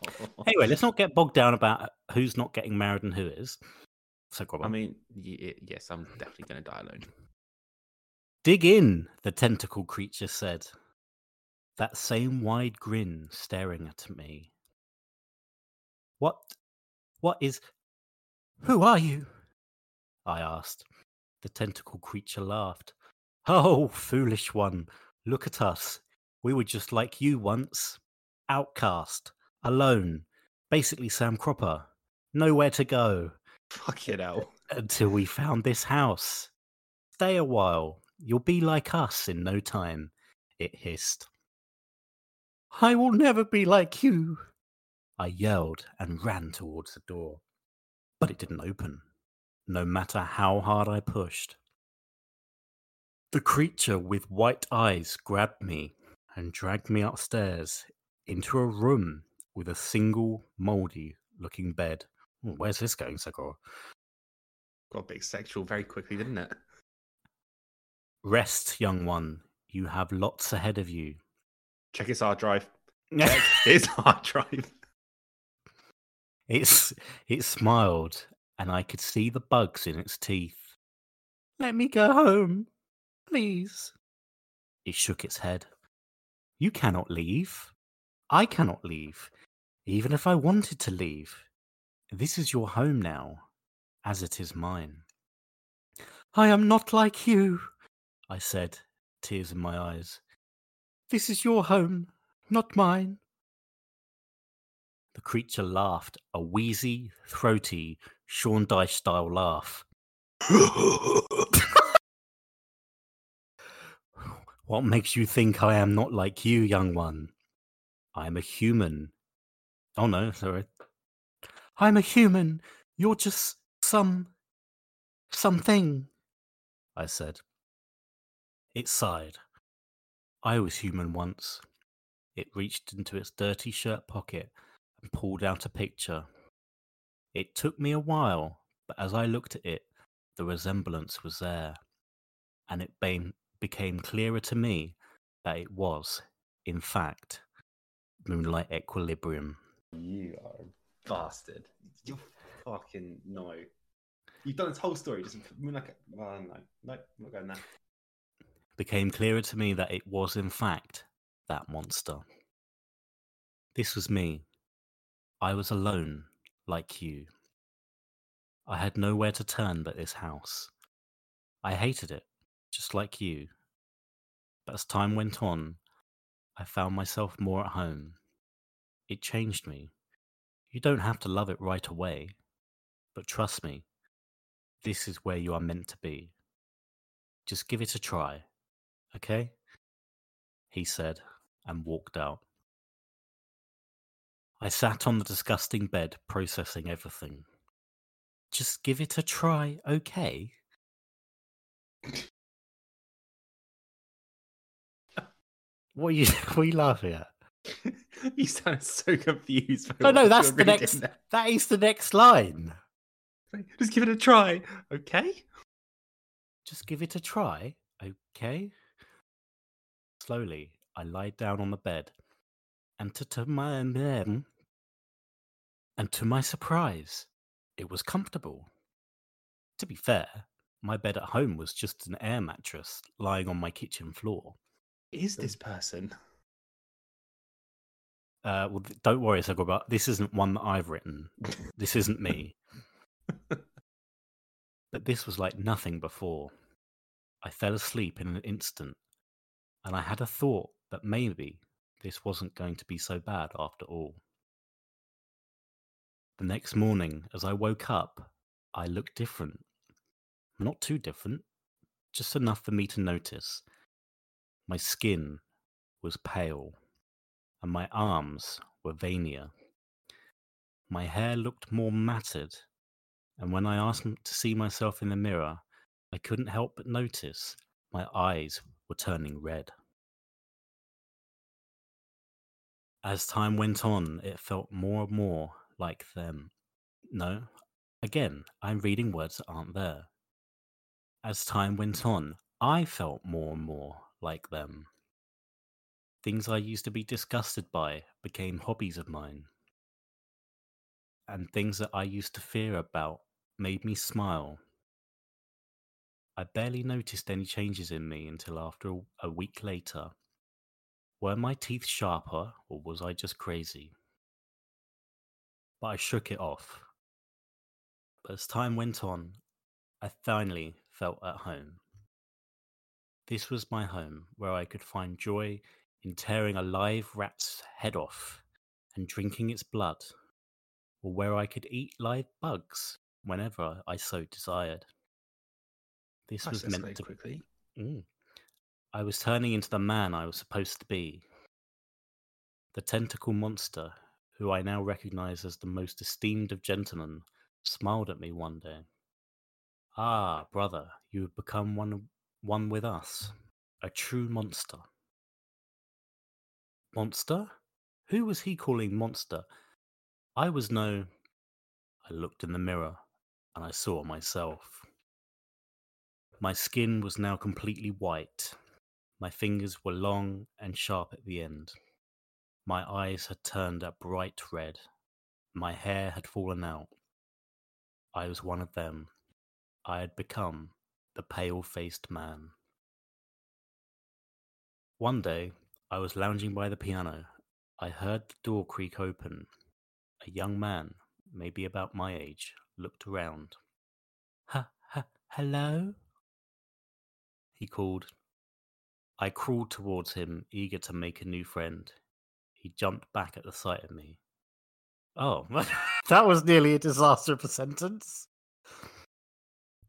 Anyway, let's not get bogged down about who's not getting married and who is. So, I mean, y- yes, I'm definitely going to die alone. dig in, the tentacle creature said. That same wide grin staring at me. What? What is. Who are you? I asked. The tentacle creature laughed. Oh, foolish one, look at us. We were just like you once. Outcast, alone, basically Sam Cropper. Nowhere to go (laughs) Fucking hell. until we found this house. Stay a while. You'll be like us in no time, it hissed. I will never be like you. I yelled and ran towards the door. But it didn't open, no matter how hard I pushed. The creature with white eyes grabbed me and dragged me upstairs into a room with a single mouldy looking bed. Oh, Where's this going, Sakura? Got a bit sexual very quickly, didn't it? Rest, young one. You have lots ahead of you. Check his hard drive. (laughs) Check his hard drive. it's it smiled, and I could see the bugs in its teeth. Let me go home, please. It shook its head. You cannot leave. I cannot leave, even if I wanted to leave. This is your home now, as it is mine. I am not like you, I said, tears in my eyes. This is your home, not mine. The creature laughed, a wheezy, throaty, Sean Dyche style laugh. (laughs) What makes you think I am not like you, young one? I am a human. Oh no, sorry. I'm a human. You're just some. something, I said. It sighed. I was human once. It reached into its dirty shirt pocket and pulled out a picture. It took me a while, but as I looked at it, the resemblance was there, and it bame- became clearer to me that it was, in fact, Moonlight Equilibrium. You are a bastard. You fucking no. You've done this whole story just like well, no, no, I'm not going there. became clearer to me that it was, in fact, that monster. This was me. I was alone, like you. I had nowhere to turn but this house. I hated it, just like you. But as time went on, I found myself more at home. It changed me, You don't have to love it right away, but trust me, this is where you are meant to be. Just give it a try, okay? He said and walked out. I sat on the disgusting bed, processing everything. Just give it a try, okay? What are you (laughs) what are you laughing at? (laughs) you sound so confused. No, no, that's the next there. that is the next line. Just give it a try, okay? Just give it a try, okay? Slowly, I lied down on the bed, and to, to my um, and to my surprise, it was comfortable. To be fair, my bed at home was just an air mattress lying on my kitchen floor. Is this person? Uh, well, don't worry, Sagoba. This isn't one that I've written. This isn't me. (laughs) but this was like nothing before. I fell asleep in an instant, and I had a thought that maybe this wasn't going to be so bad after all. The next morning, as I woke up, I looked different. Not too different, just enough for me to notice. My skin was pale, and my arms were veinier. My hair looked more matted, and when I asked to see myself in the mirror, I couldn't help but notice my eyes were turning red. As time went on, it felt more and more like them. No, again, I'm reading words that aren't there. As time went on, I felt more and more like them. Things I used to be disgusted by became hobbies of mine. And things that I used to fear about made me smile. I barely noticed any changes in me until after a, week later. Were my teeth sharper, or was I just crazy? But I shook it off. But as time went on, I finally felt at home. This was my home where I could find joy in tearing a live rat's head off and drinking its blood, or where I could eat live bugs whenever I so desired. This was meant to quickly. Mm. I was turning into the man I was supposed to be. The tentacle monster, who I now recognize as the most esteemed of gentlemen, smiled at me one day. Ah, brother, you have become one, one with us, a true monster. Monster? Who was he calling monster? I was no. I looked in the mirror and I saw myself. My skin was now completely white. My fingers were long and sharp at the end. My eyes had turned a bright red. My hair had fallen out. I was one of them. I had become the pale faced man. One day, I was lounging by the piano. I heard the door creak open. A young man, maybe about my age, looked around. Ha, ha, hello? He called. I crawled towards him, eager to make a new friend. He jumped back at the sight of me. Oh, (laughs) that was nearly a disaster of a sentence.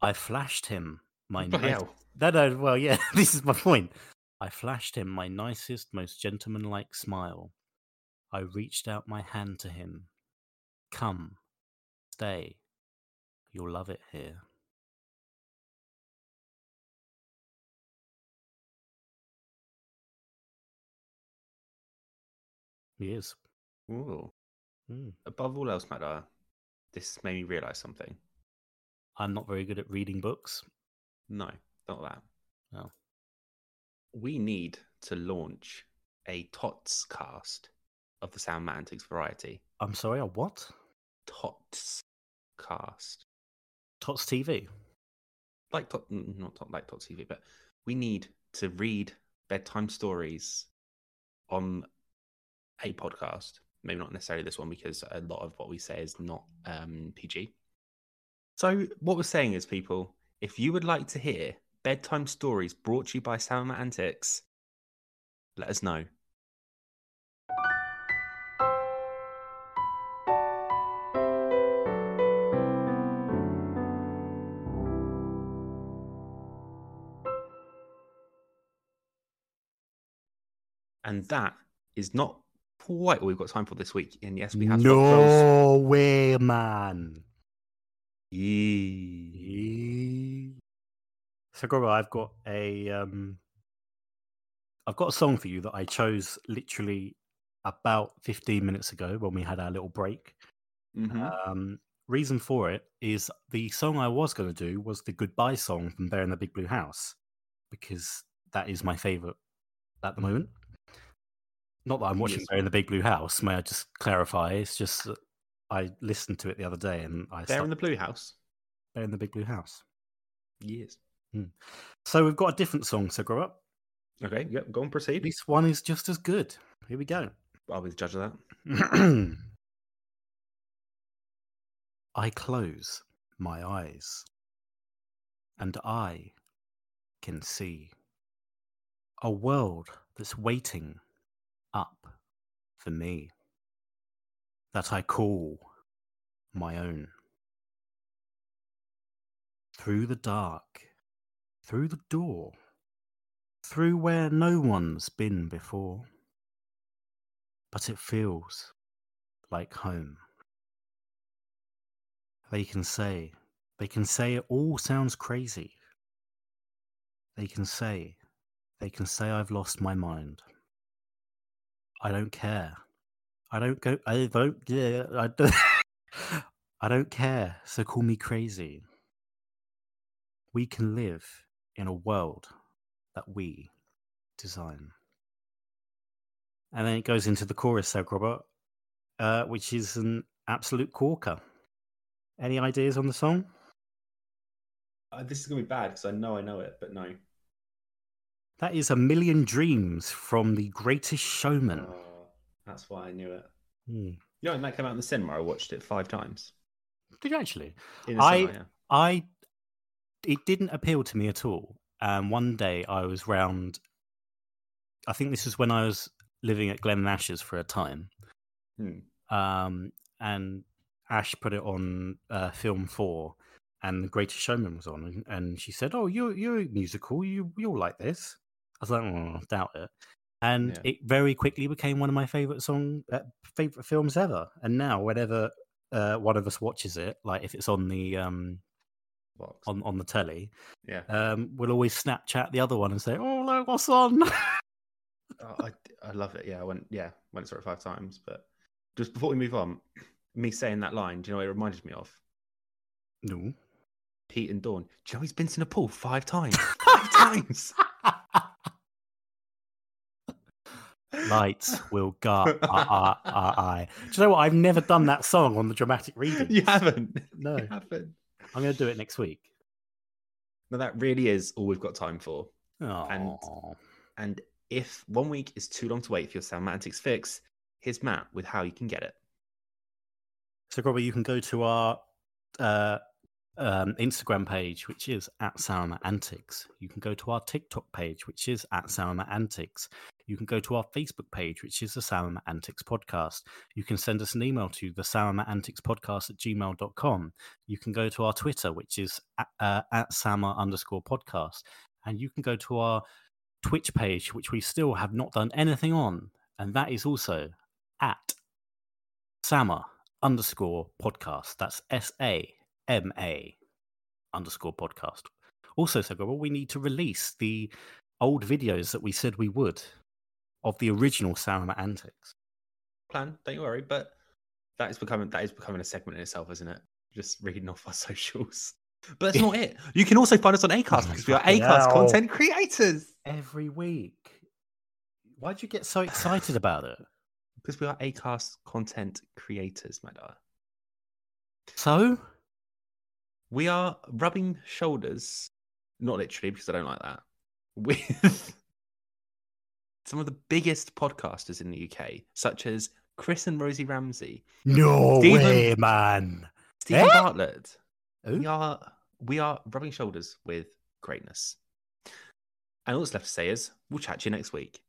I flashed him my nice- no, no, well, yeah, (laughs) this is my point. I flashed him my nicest, most gentlemanlike smile. I reached out my hand to him. Come, stay. You'll love it here. He is. Ooh. Mm. Above all else, Madar, this made me realise something. I'm not very good at reading books. No, not that. Oh. We need to launch a TOTS cast of the Sound Mantics variety. I'm sorry, a what? TOTS cast. Tots TV. Like Tot, mm, not like TOTS TV, but we need to read bedtime stories on a podcast. Maybe not necessarily this one because a lot of what we say is not um, PG. So what we're saying is, people, if you would like to hear bedtime stories brought to you by Salma Antics, let us know. And that is not quite all we've got time for this week. And yes, we have no way, man. Yee. Yee. So, Goro, I've got a um, I've got a song for you that I chose literally about 15 minutes ago when we had our little break. Mhm. Um, reason for it is the song I was going to do was the goodbye song from Bear in the Big Blue House because that is my favorite at the moment. Not that I'm watching Yes. Bear in the Big Blue House. May I just clarify? It's just that I listened to it the other day and I said Bear in the Blue House. Bear in the Big Blue House. Yes. Hmm. So we've got a different song to grow up. Okay, yep, go and proceed. This one is just as good. Here we go. I'll be the judge of that. (clears throat) I close my eyes and I can see a world that's waiting up for me that I call my own. Through the dark, through the door, through where no one's been before. But it feels like home. They can say, they can say it all sounds crazy. They can say, they can say I've lost my mind. I don't care. I don't go, I don't, yeah, I don't, (laughs) I don't care. So call me crazy. We can live in a world that we design. And then it goes into the chorus, so Robert, uh, which is an absolute corker. Any ideas on the song? Uh, this is gonna be bad because I know I know it, but no. That is a million dreams from the Greatest Showman. Oh, that's why I knew it. Hmm. You know, when that came out in the cinema, I watched it five times. Did you actually? I- cinema, yeah. I it didn't appeal to me at all. And one day I was round. I think this was when I was living at Glen Ashes for a time. Hmm. um, and Ash put it on uh, film four, and The Greatest Showman was on, and, and she said, "Oh, you're you're a musical. You you'll like this." I was like, "Oh, I doubt it." And Yeah. it very quickly became one of my favorite song, uh, favorite films ever. And now, whenever uh, one of us watches it, like if it's on the um, Box. on on the telly, Yeah. um, we'll always Snapchat the other one and say, "Oh, look what's on." (laughs) Oh, I, I love it. Yeah, I went yeah, went through it five times. But just before we move on, me saying that line, do you know what it reminded me of? no. Pete and Dawn. Do you know he's been to Nepal five times? (laughs) five times. Lights will guard our, our, our eye. Do you know what? I've never done that song on the dramatic (laughs) reading. you haven't. No. You haven't. I'm going to do it next week. No, that really is all we've got time for. Oh, And if one week is too long to wait for your Sound Antics fix, here's Matt with how you can get it. so probably you can go to our uh, um, Instagram page, which is at Sound Antics. You can go to our TikTok page, which is at Sound Antics. You can go to our Facebook page, which is the Sound Antics Podcast. You can send us an email to the Sound Antics Podcast at gmail.com. You can go to our Twitter, which is at, uh, at underscore podcast. And you can go to our Twitch page, which we still have not done anything on. And that is also at Sama underscore podcast. That's S A M A underscore podcast. Also, Sagaba, we need to release the old videos that we said we would of the original Salama antics. Plan, don't you worry. But that is becoming that is becoming a segment in itself, isn't it? Just reading off our (laughs) socials. But that's not (laughs) it. You can also find us on Acast because we are (laughs) Acast oh. content creators. Every week. Why'd you get so excited about it? Because we are Acast content creators, Madar. So, We are rubbing shoulders, not literally because I don't like that, with some of the biggest podcasters in the UK, such as Chris and Rosie Ramsey, no Steven- way, man. Steven Eh? Bartlett. Who? We are we are rubbing shoulders with greatness. And all that's left to say is we'll chat to you next week.